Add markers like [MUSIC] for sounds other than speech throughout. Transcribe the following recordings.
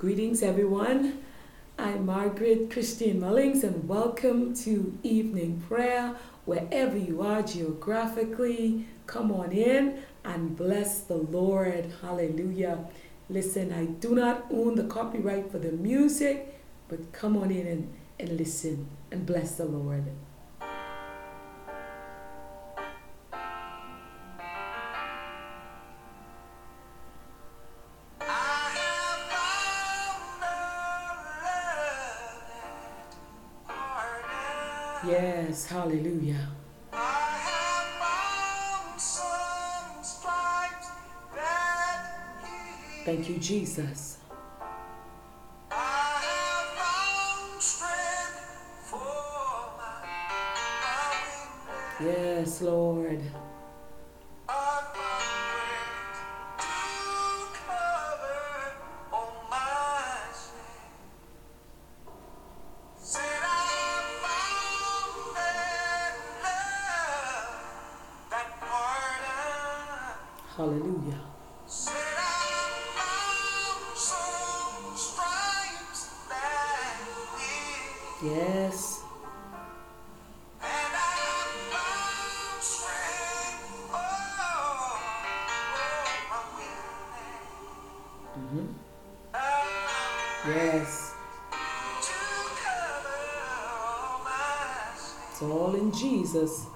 Greetings, everyone. I'm Margaret Christine Mullings, and welcome to evening prayer. Wherever you are geographically, come on in and bless the Lord. Hallelujah. Listen, I do not own the copyright for the music, but come on in and, and listen and bless the Lord. Hallelujah. Thank you, Jesus. Yes, Lord. Hallelujah. Yes. hmm Yes. It's all in Jesus.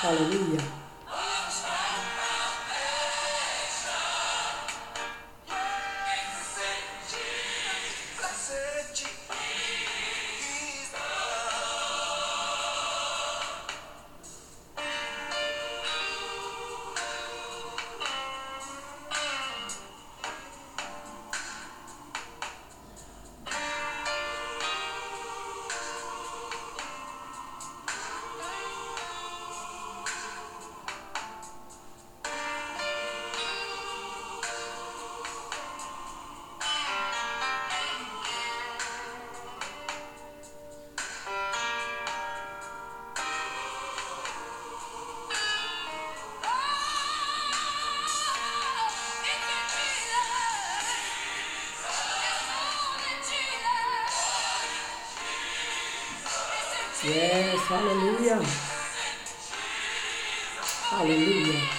Hallelujah. Yes, hallelujah. Hallelujah.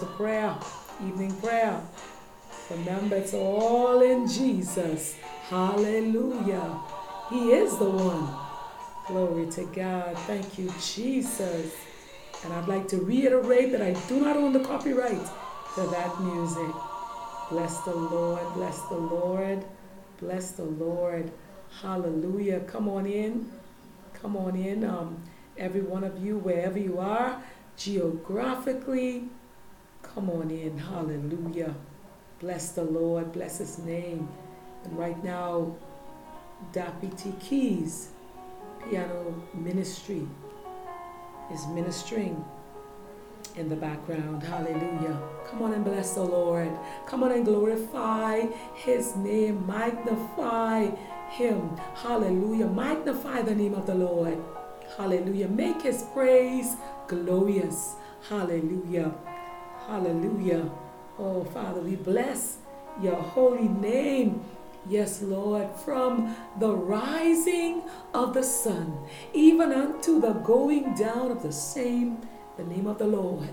Into prayer, evening prayer, remember it's all in Jesus. Hallelujah. He is the one. Glory to God. Thank you, Jesus. And I'd like to reiterate that I do not own the copyright to that music. Bless the Lord, bless the Lord. Bless the Lord. Hallelujah. Come on in. Come on in. Um, every one of you, wherever you are, geographically, come on in. Hallelujah. Bless the Lord. Bless his name. And right now, Deputy Keys Piano Ministry is ministering in the background. Hallelujah. Come on and bless the Lord. Come on and glorify his name. Magnify him. Hallelujah. Magnify the name of the Lord. Hallelujah. Make his praise glorious. Hallelujah. Hallelujah. Oh, Father, we bless your holy name. Yes, Lord, from the rising of the sun, even unto the going down of the same, the name of the Lord.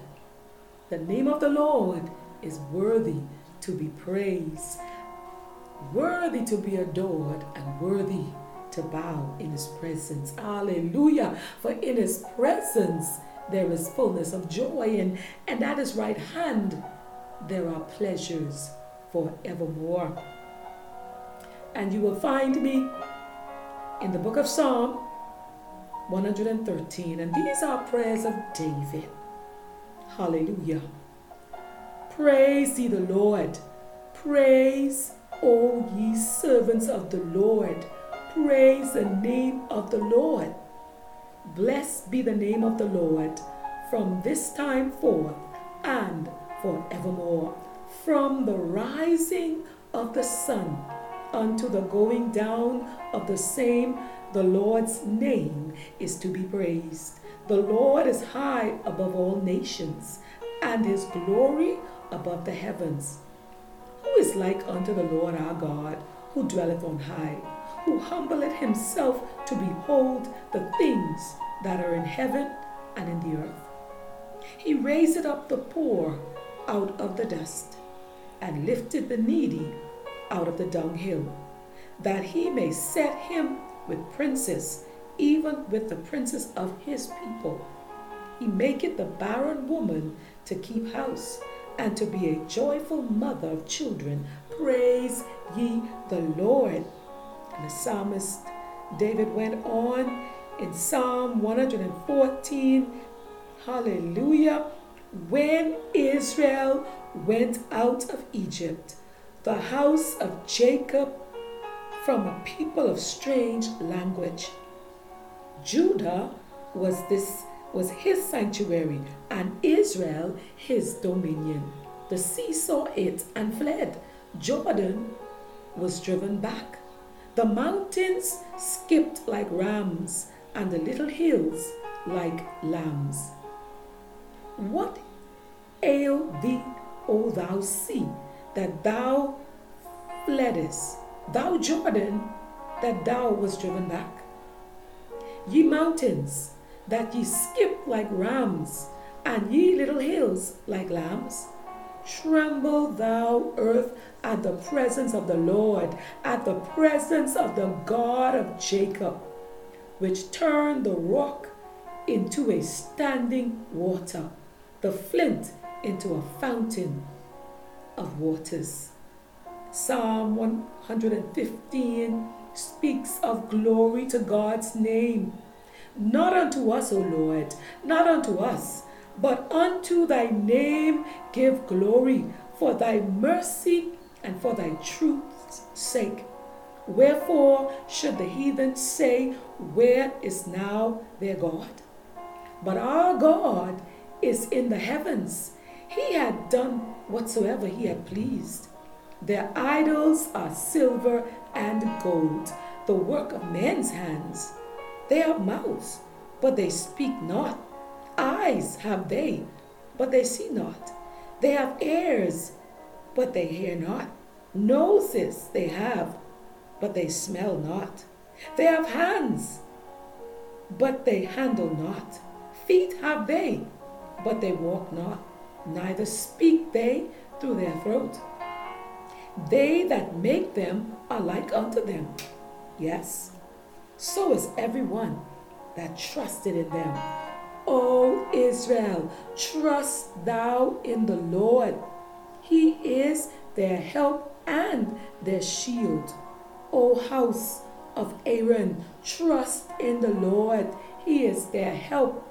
The name of the Lord is worthy to be praised, worthy to be adored, and worthy to bow in his presence. Hallelujah. For in his presence there is fullness of joy, and, and at his right hand there are pleasures forevermore. And you will find me in the book of Psalm 113. And these are prayers of David. Hallelujah. Praise ye the Lord. Praise, O ye servants of the Lord. Praise the name of the Lord. Blessed be the name of the Lord from this time forth and forevermore. From the rising of the sun unto the going down of the same, the Lord's name is to be praised. The Lord is high above all nations, and his glory above the heavens. Who is like unto the Lord our God, who dwelleth on high, who humbleth himself to behold the things that are in heaven and in the earth? He raised up the poor out of the dust, and lifted the needy out of the dunghill, that he may set him with princes, even with the princes of his people. He maketh the barren woman to keep house, and to be a joyful mother of children. Praise ye the Lord. And the psalmist David went on in Psalm 114. Hallelujah. When Israel went out of Egypt, the house of Jacob from a people of strange language. Judah was this was his sanctuary and Israel his dominion. The sea saw it and fled. Jordan was driven back. The mountains skipped like rams and the little hills like lambs. What ailed thee, O thou sea, that thou fleddest, thou Jordan, that thou was driven back. Ye mountains, that ye skip like rams, and ye little hills like lambs. Tremble, thou earth, at the presence of the Lord, at the presence of the God of Jacob, which turned the rock into a standing water, the flint into a fountain of waters. Psalm 115 speaks of glory to God's name. Not unto us, O Lord, not unto us, but unto thy name give glory for thy mercy and for thy truth's sake. Wherefore should the heathen say, Where is now their God? But our God is in the heavens. He had done whatsoever he had pleased. Their idols are silver and gold, the work of men's hands. They have mouths, but they speak not. Eyes have they, but they see not. They have ears, but they hear not. Noses they have, but they smell not. They have hands, but they handle not. Feet have they, but they walk not. Neither speak they through their throat. They that make them are like unto them. Yes, so is everyone that trusted in them. O Israel, trust thou in the Lord. He is their help and their shield. O house of Aaron, trust in the Lord. He is their help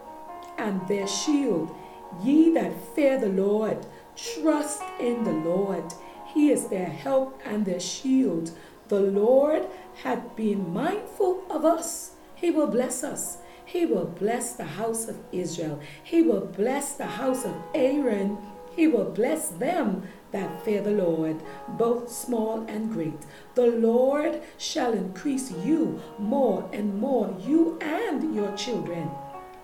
and their shield. Ye that fear the Lord, trust in the Lord. He is their help and their shield. The Lord hath been mindful of us. He will bless us. He will bless the house of Israel. He will bless the house of Aaron. He will bless them that fear the Lord, both small and great. The Lord shall increase you more and more, you and your children.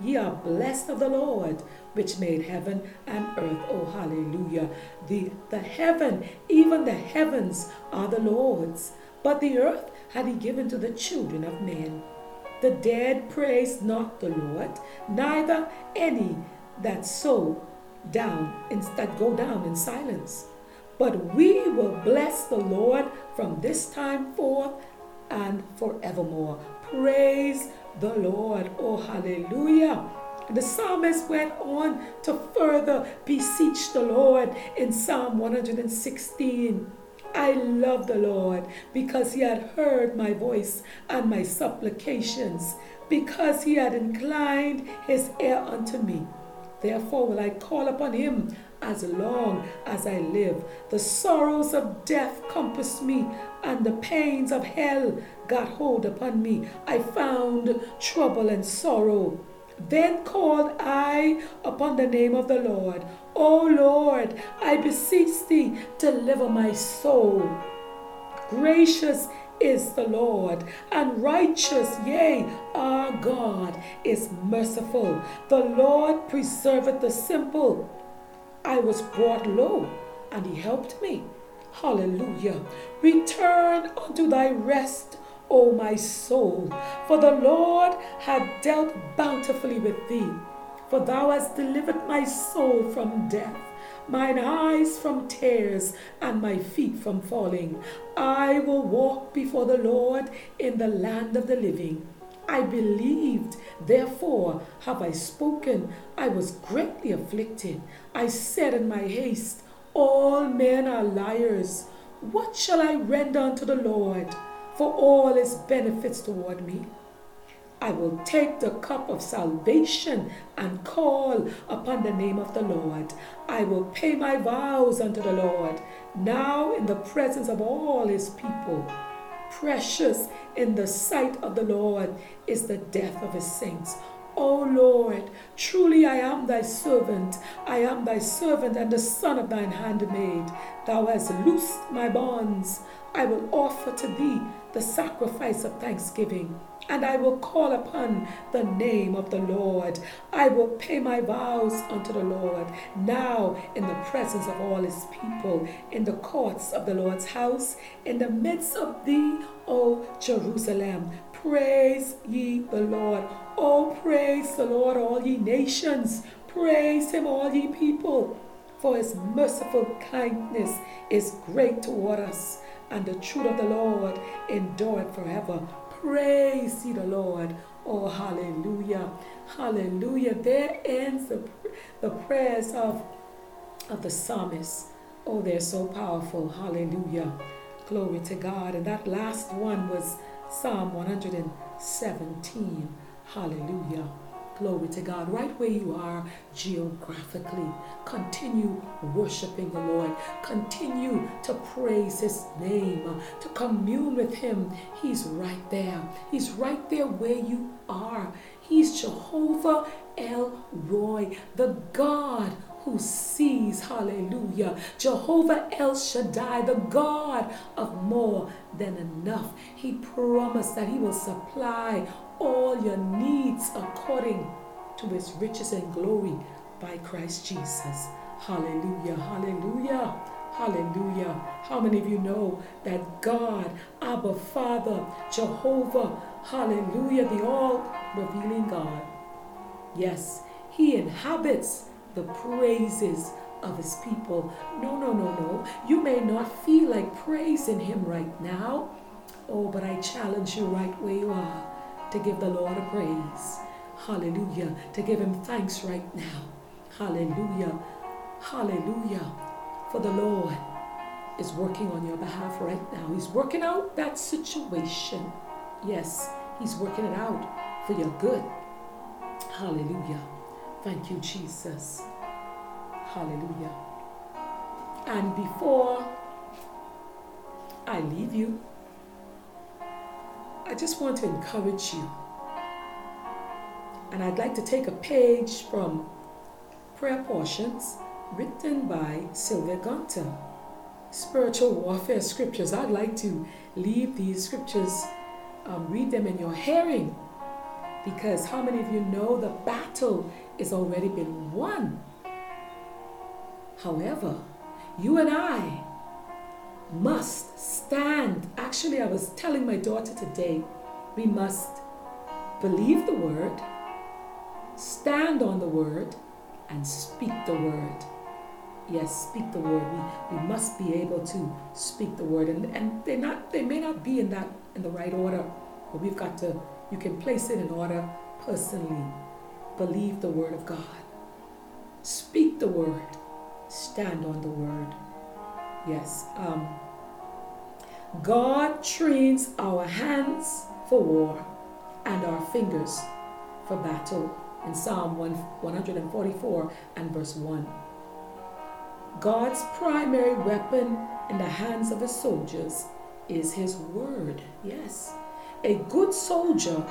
Ye are blessed of the Lord, which made heaven and earth. Oh, hallelujah. The, the heaven, even the heavens, are the Lord's, but the earth had he given to the children of men. The dead praise not the Lord, neither any that sow down in, that go down in silence. But we will bless the Lord from this time forth and forevermore. Praise the Lord. Oh, hallelujah. The psalmist went on to further beseech the Lord in Psalm 116. I love the Lord because he had heard my voice and my supplications, because he had inclined his ear unto me. Therefore will I call upon him as long as I live. The sorrows of death compassed me, and the pains of hell got hold upon me. I found trouble and sorrow. Then called I upon the name of the Lord. O Lord, I beseech thee, deliver my soul. Gracious is the Lord, and righteous, yea, our God is merciful. The Lord preserveth the simple. I was brought low, and he helped me. Hallelujah. Return unto thy rest, O my soul, for the Lord hath dealt bountifully with thee. For thou hast delivered my soul from death, mine eyes from tears, and my feet from falling. I will walk before the Lord in the land of the living. I believed, therefore have I spoken. I was greatly afflicted. I said in my haste, All men are liars. What shall I render unto the Lord for all his benefits toward me? I will take the cup of salvation and call upon the name of the Lord. I will pay my vows unto the Lord, now in the presence of all his people. Precious in the sight of the Lord is the death of his saints. O Lord, truly I am thy servant. I am thy servant and the son of thine handmaid. Thou hast loosed my bonds. I will offer to thee the sacrifice of thanksgiving and I will call upon the name of the Lord. I will pay my vows unto the Lord now in the presence of all his people, in the courts of the Lord's house, in the midst of thee, O Jerusalem. Praise ye the Lord. Oh, praise the Lord, all ye nations. Praise him, all ye people. For his merciful kindness is great toward us, and the truth of the Lord endureth forever. Praise ye the Lord. Oh, hallelujah. Hallelujah. There ends the, the prayers of, of the psalmist. Oh, they're so powerful. Hallelujah. Glory to God. And that last one was Psalm 117. Hallelujah. Glory to God. Right where you are geographically, continue worshiping the Lord. Continue to praise His name, to commune with Him. He's right there. He's right there where you are. He's Jehovah El Roi, the God who sees, hallelujah. Jehovah El Shaddai, the God of more than enough. He promised that He will supply all your needs according to his riches and glory by Christ Jesus. Hallelujah, hallelujah, hallelujah. How many of you know that God, Abba Father, Jehovah, hallelujah, the all revealing God, yes, he inhabits the praises of his people. No, no, no, no. You may not feel like praising him right now. Oh, but I challenge you right where you are to give the Lord a praise. Hallelujah. To give him thanks right now. Hallelujah. Hallelujah. For the Lord is working on your behalf right now. He's working out that situation. Yes, He's working it out for your good. Hallelujah. Thank you, Jesus. Hallelujah. And before I leave you, I just want to encourage you. And I'd like to take a page from Prayer Portions written by Sylvia Gunter. Spiritual warfare scriptures. I'd like to leave these scriptures, um, read them in your hearing, because how many of you know the battle is already been won? However, you and I must stand. Actually, I was telling my daughter today, we must believe the word, stand on the word, and speak the word. Yes, speak the word. We, we must be able to speak the word. And, and they not they may not be in that in the right order, but we've got to you can place it in order personally. Believe the word of God. Speak the word. Stand on the word. Yes. Um, God trains our hands for war and our fingers for battle in Psalm 144 and verse 1. God's primary weapon in the hands of his soldiers is his word. Yes. A good soldier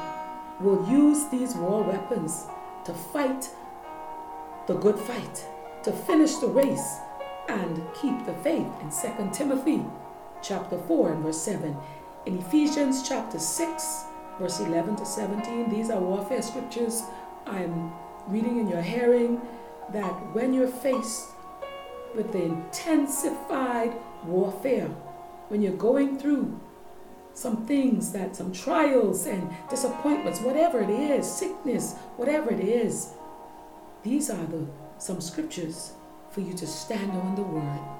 will use these war weapons to fight the good fight, to finish the race, and keep the faith in 2 Timothy chapter 4 and verse 7. In Ephesians chapter 6, verse 11 to 17, these are warfare scriptures I'm reading in your hearing that when you're faced with the intensified warfare, when you're going through some things that some trials and disappointments, whatever it is, sickness, whatever it is, these are the some scriptures for you to stand on the word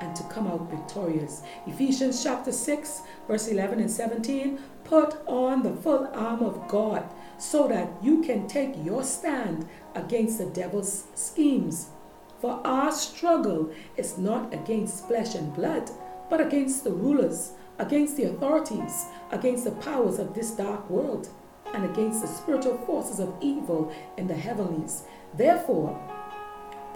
and to come out victorious. Ephesians chapter 6, verse 11 and 17 put on the full armor of God so that you can take your stand against the devil's schemes. For our struggle is not against flesh and blood, but against the rulers, against the authorities, against the powers of this dark world, and against the spiritual forces of evil in the heavenlies. Therefore,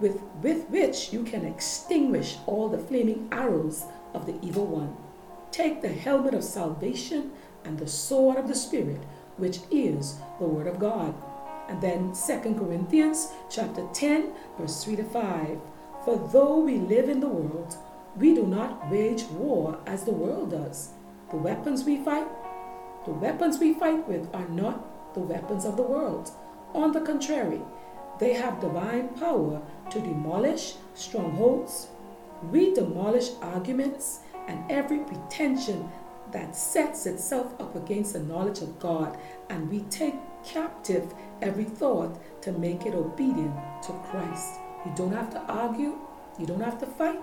with, with which you can extinguish all the flaming arrows of the evil one. Take the helmet of salvation and the sword of the Spirit, which is the Word of God. And then 2 Corinthians chapter 10, verse 3 to 5. For though we live in the world, we do not wage war as the world does. The weapons we fight, the weapons we fight with are not the weapons of the world. On the contrary, they have divine power to demolish strongholds. We demolish arguments and every pretension that sets itself up against the knowledge of God, and we take captive every thought to make it obedient to Christ. You don't have to argue, you don't have to fight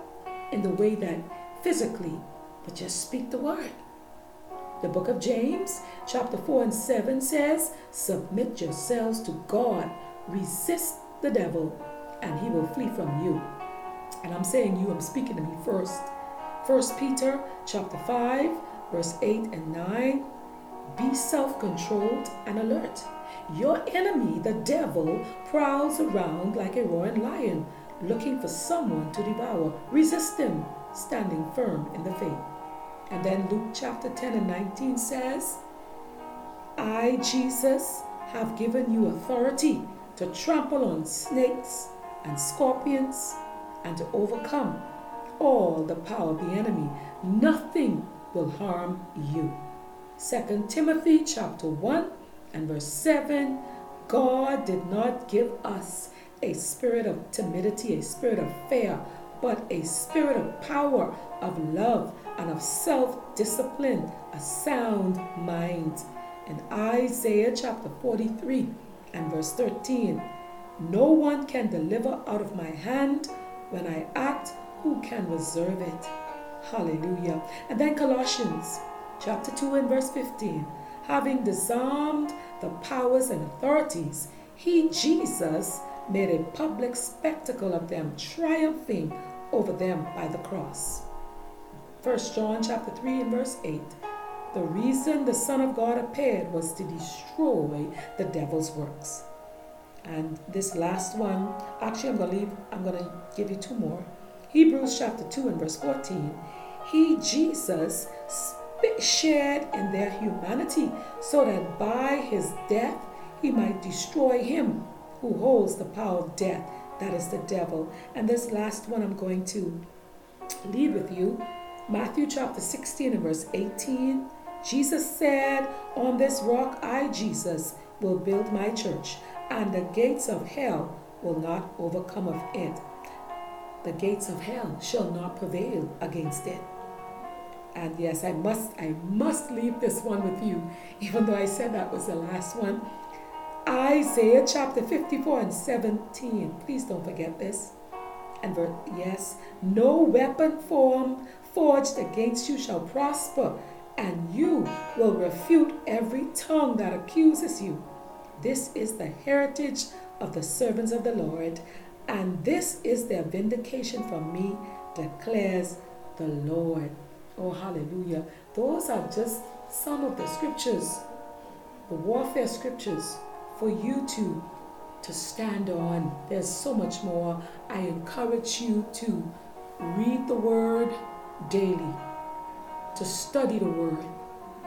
in the way that physically, but just speak the word. The book of James, chapter 4 and 7 says, Submit yourselves to God, resist the devil, and he will flee from you. And I'm saying you, I'm speaking to me first. First Peter chapter 5, verse 8 and 9. Be self-controlled and alert. Your enemy, the devil, prowls around like a roaring lion, looking for someone to devour. Resist him, standing firm in the faith. And then Luke chapter 10 and 19 says, I, Jesus, have given you authority to trample on snakes and scorpions and to overcome all the power of the enemy. Nothing will harm you. 2 Timothy chapter 1 and verse 7 God did not give us a spirit of timidity, a spirit of fear, but a spirit of power, of love, and of self discipline, a sound mind. In Isaiah chapter 43 and verse 13, no one can deliver out of my hand. When I act, who can reserve it? Hallelujah. And then Colossians chapter 2 and verse 15. Having disarmed the powers and authorities, he, Jesus, made a public spectacle of them, triumphing over them by the cross. 1 John chapter 3 and verse 8. The reason the Son of God appeared was to destroy the devil's works. And this last one, actually, I'm going to leave, I'm going to give you two more. Hebrews chapter 2 and verse 14. He, Jesus, shared in their humanity so that by his death he might destroy him who holds the power of death, that is the devil. And this last one I'm going to leave with you Matthew chapter 16 and verse 18. Jesus said, On this rock I, Jesus, will build my church, and the gates of hell will not overcome of it. The gates of hell shall not prevail against it. And yes, I must I must leave this one with you, even though I said that was the last one. Isaiah chapter 54 and 17. Please don't forget this. And verse, yes, no weapon formed forged against you shall prosper, and you will refute every tongue that accuses you. This is the heritage of the servants of the Lord, and this is their vindication from me, declares the Lord. Oh, hallelujah. Those are just some of the scriptures, the warfare scriptures for you to to stand on. There's so much more. I encourage you to read the word daily, to study the word,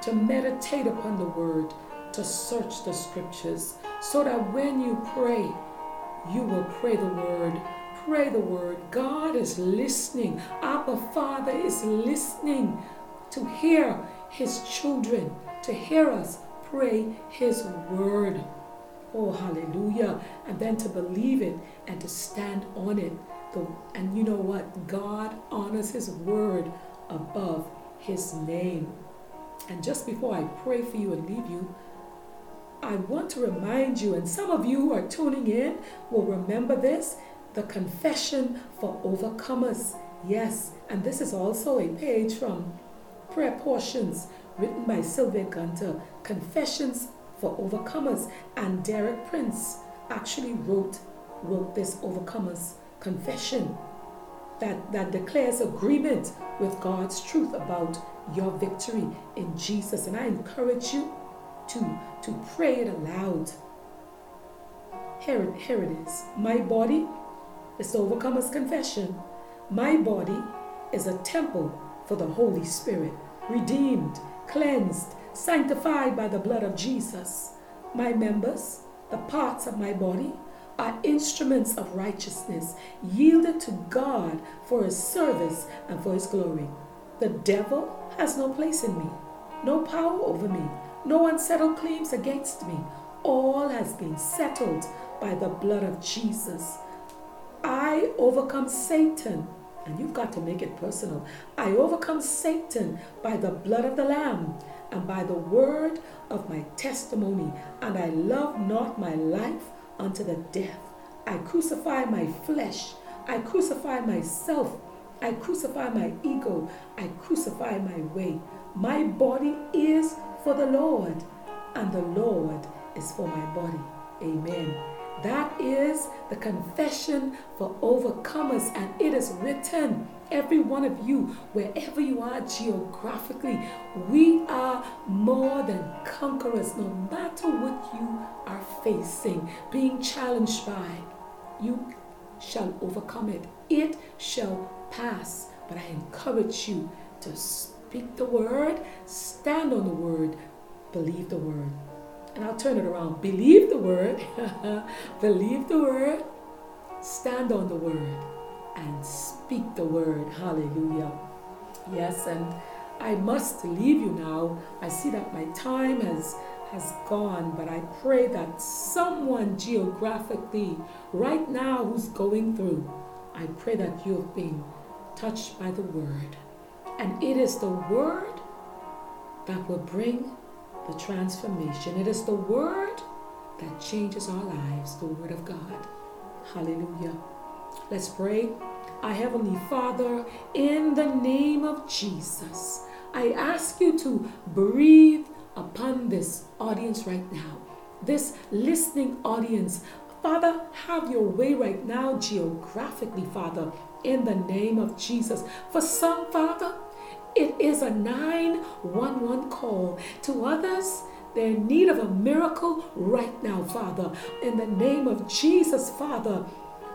to meditate upon the word, to search the scriptures, so that when you pray, you will pray the word. Pray the word. God is listening. Abba Father is listening to hear his children, to hear us pray his word. Oh, hallelujah. And then to believe it and to stand on it. And you know what? God honors his word above his name. And just before I pray for you and leave you, I want to remind you, and some of you who are tuning in will remember this the confession for overcomers. Yes, and this is also a page from Prayer Portions written by Sylvia Gunter Confessions for Overcomers. And Derek Prince actually wrote, wrote this Overcomers confession that, that declares agreement with God's truth about your victory in Jesus. And I encourage you to, to pray it aloud. Here, it, here it is. My body is the overcomer's confession. My body is a temple for the Holy Spirit, redeemed, cleansed, sanctified by the blood of Jesus. My members, the parts of my body, are instruments of righteousness, yielded to God for his service and for his glory. The devil has no place in me, no power over me, no unsettled claims against me. All has been settled by the blood of Jesus. I overcome Satan, and you've got to make it personal. I overcome Satan by the blood of the Lamb and by the word of my testimony, and I love not my life unto the death. I crucify my flesh, I crucify myself, I crucify my ego, I crucify my way. My body is for the Lord, and the Lord is for my body. Amen. That is the confession for overcomers, and it is written. Every one of you, wherever you are geographically, we are more than conquerors, no matter what you are facing, being challenged by. You shall overcome it, it shall pass. But I encourage you to speak the word, stand on the word, believe the word. And I'll turn it around. Believe the word, [LAUGHS] believe the word, stand on the word, and speak the word. Hallelujah. Yes, and I must leave you now. I see that my time has has gone, but I pray that someone geographically right now who's going through I pray that you have been touched by the word. And it is the word that will bring the transformation. It is the word that changes our lives, the word of God. Hallelujah. Let's pray. Our Heavenly Father, in the name of Jesus, I ask you to breathe upon this audience right now, this listening audience. Father, have your way right now, geographically, Father, in the name of Jesus. For some, Father, it is a 911 call. To others, they're in need of a miracle right now, Father. In the name of Jesus, Father.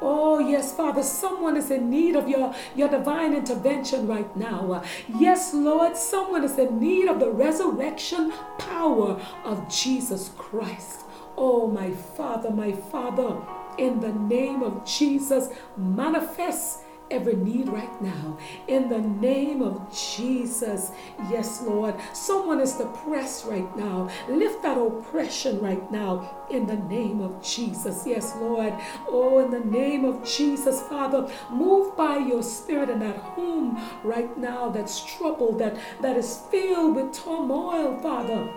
Oh, yes, Father, someone is in need of your, your divine intervention right now. Yes, Lord, someone is in need of the resurrection power of Jesus Christ. Oh, my Father, my Father, in the name of Jesus, manifest every need right now in the name of Jesus. Yes, Lord. Someone is depressed right now. Lift that oppression right now in the name of Jesus. Yes, Lord. Oh, in the name of Jesus, Father, move by your spirit in that home right now that's troubled, that, that is filled with turmoil, Father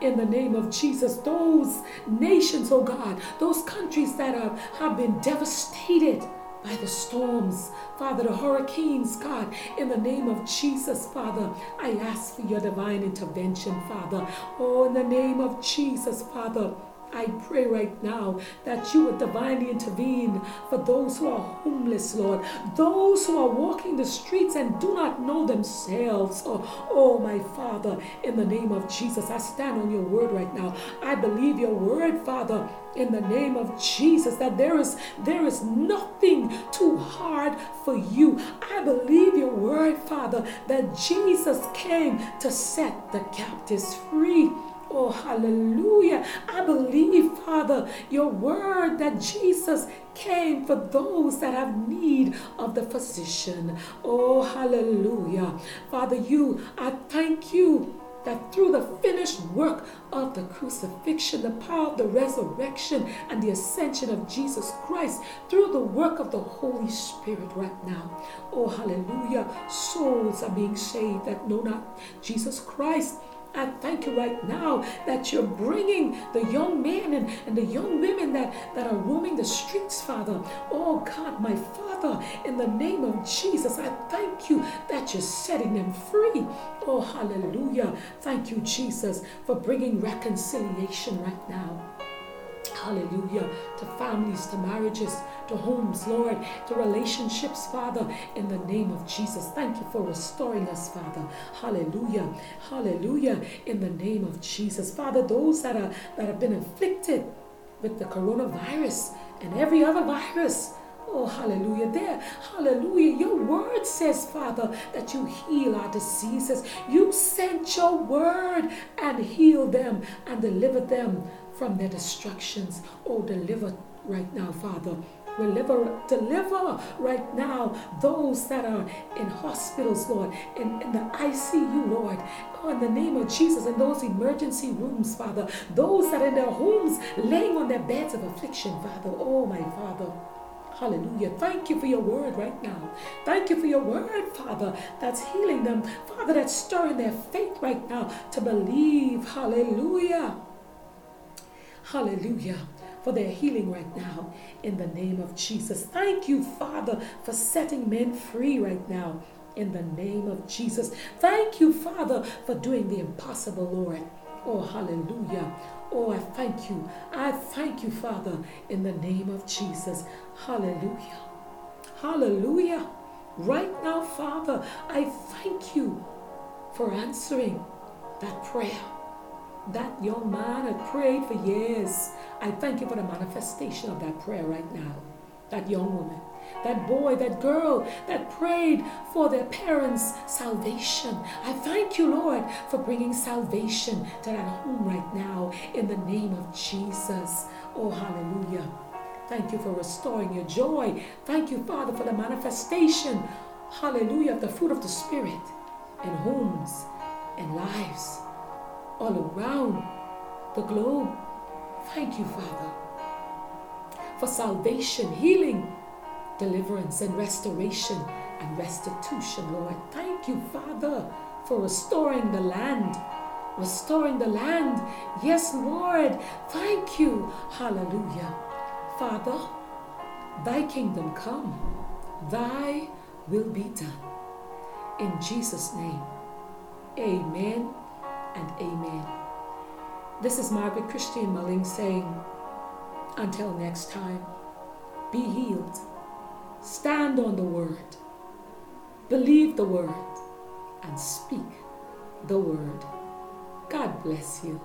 in the name of Jesus. Those nations, oh God, those countries that have, have been devastated by the storms, Father, the hurricanes, God, in the name of Jesus, Father, I ask for your divine intervention, Father. Oh, in the name of Jesus, Father. I pray right now that you would divinely intervene for those who are homeless, Lord, those who are walking the streets and do not know themselves. Oh, oh, my Father, in the name of Jesus, I stand on your word right now. I believe your word, Father, in the name of Jesus, that there is there is nothing too hard for you. I believe your word, Father, that Jesus came to set the captives free. Oh, hallelujah. I believe, Father, your word that Jesus came for those that have need of the physician. Oh, hallelujah. Father, you, I thank you that through the finished work of the crucifixion, the power of the resurrection, and the ascension of Jesus Christ, through the work of the Holy Spirit right now, oh hallelujah, souls are being saved that know not Jesus Christ I thank you right now that you're bringing the young men and, and the young women that, that are roaming the streets, Father. Oh God, my Father, in the name of Jesus, I thank you that you're setting them free. Oh, hallelujah. Thank you, Jesus, for bringing reconciliation right now. Hallelujah. To families, to marriages, to homes, Lord, to relationships, Father, in the name of Jesus. Thank you for restoring us, Father. Hallelujah. Hallelujah. In the name of Jesus. Father, those that are that have been afflicted with the coronavirus and every other virus. Oh, hallelujah. There, hallelujah. Your word says, Father, that you heal our diseases. You sent your word and heal them and deliver them from their destructions. Oh, deliver right now, Father. Deliver, deliver right now those that are in hospitals, Lord, in, in the ICU, Lord. Oh, in the name of Jesus, in those emergency rooms, Father. Those that are in their homes laying on their beds of affliction, Father. Oh, my Father. Hallelujah. Thank you for your word right now. Thank you for your word, Father, that's healing them. Father, that's stirring their faith right now to believe. Hallelujah. Hallelujah for their healing right now in the name of Jesus. Thank you, Father, for setting men free right now in the name of Jesus. Thank you, Father, for doing the impossible, Lord. Oh, hallelujah. Oh, I thank you. I thank you, Father, in the name of Jesus. Hallelujah. Hallelujah. Right now, Father, I thank you for answering that prayer. That young man had prayed for years. I thank you for the manifestation of that prayer right now. That young woman, that boy, that girl that prayed for their parents' salvation. I thank you, Lord, for bringing salvation to that home right now in the name of Jesus. Oh, hallelujah. Thank you for restoring your joy. Thank you, Father, for the manifestation, hallelujah, of the fruit of the Spirit in homes and lives all around the globe. Thank you, Father, for salvation, healing deliverance and restoration and restitution, Lord. Thank you, Father, for restoring the land. Restoring the land. Yes, Lord. Thank you. Hallelujah. Father, thy kingdom come, thy will be done. In Jesus' name, amen and amen. This is Margaret Christian Mulling saying, until next time, be healed. Stand on the word. Believe the word and speak the word. God bless you.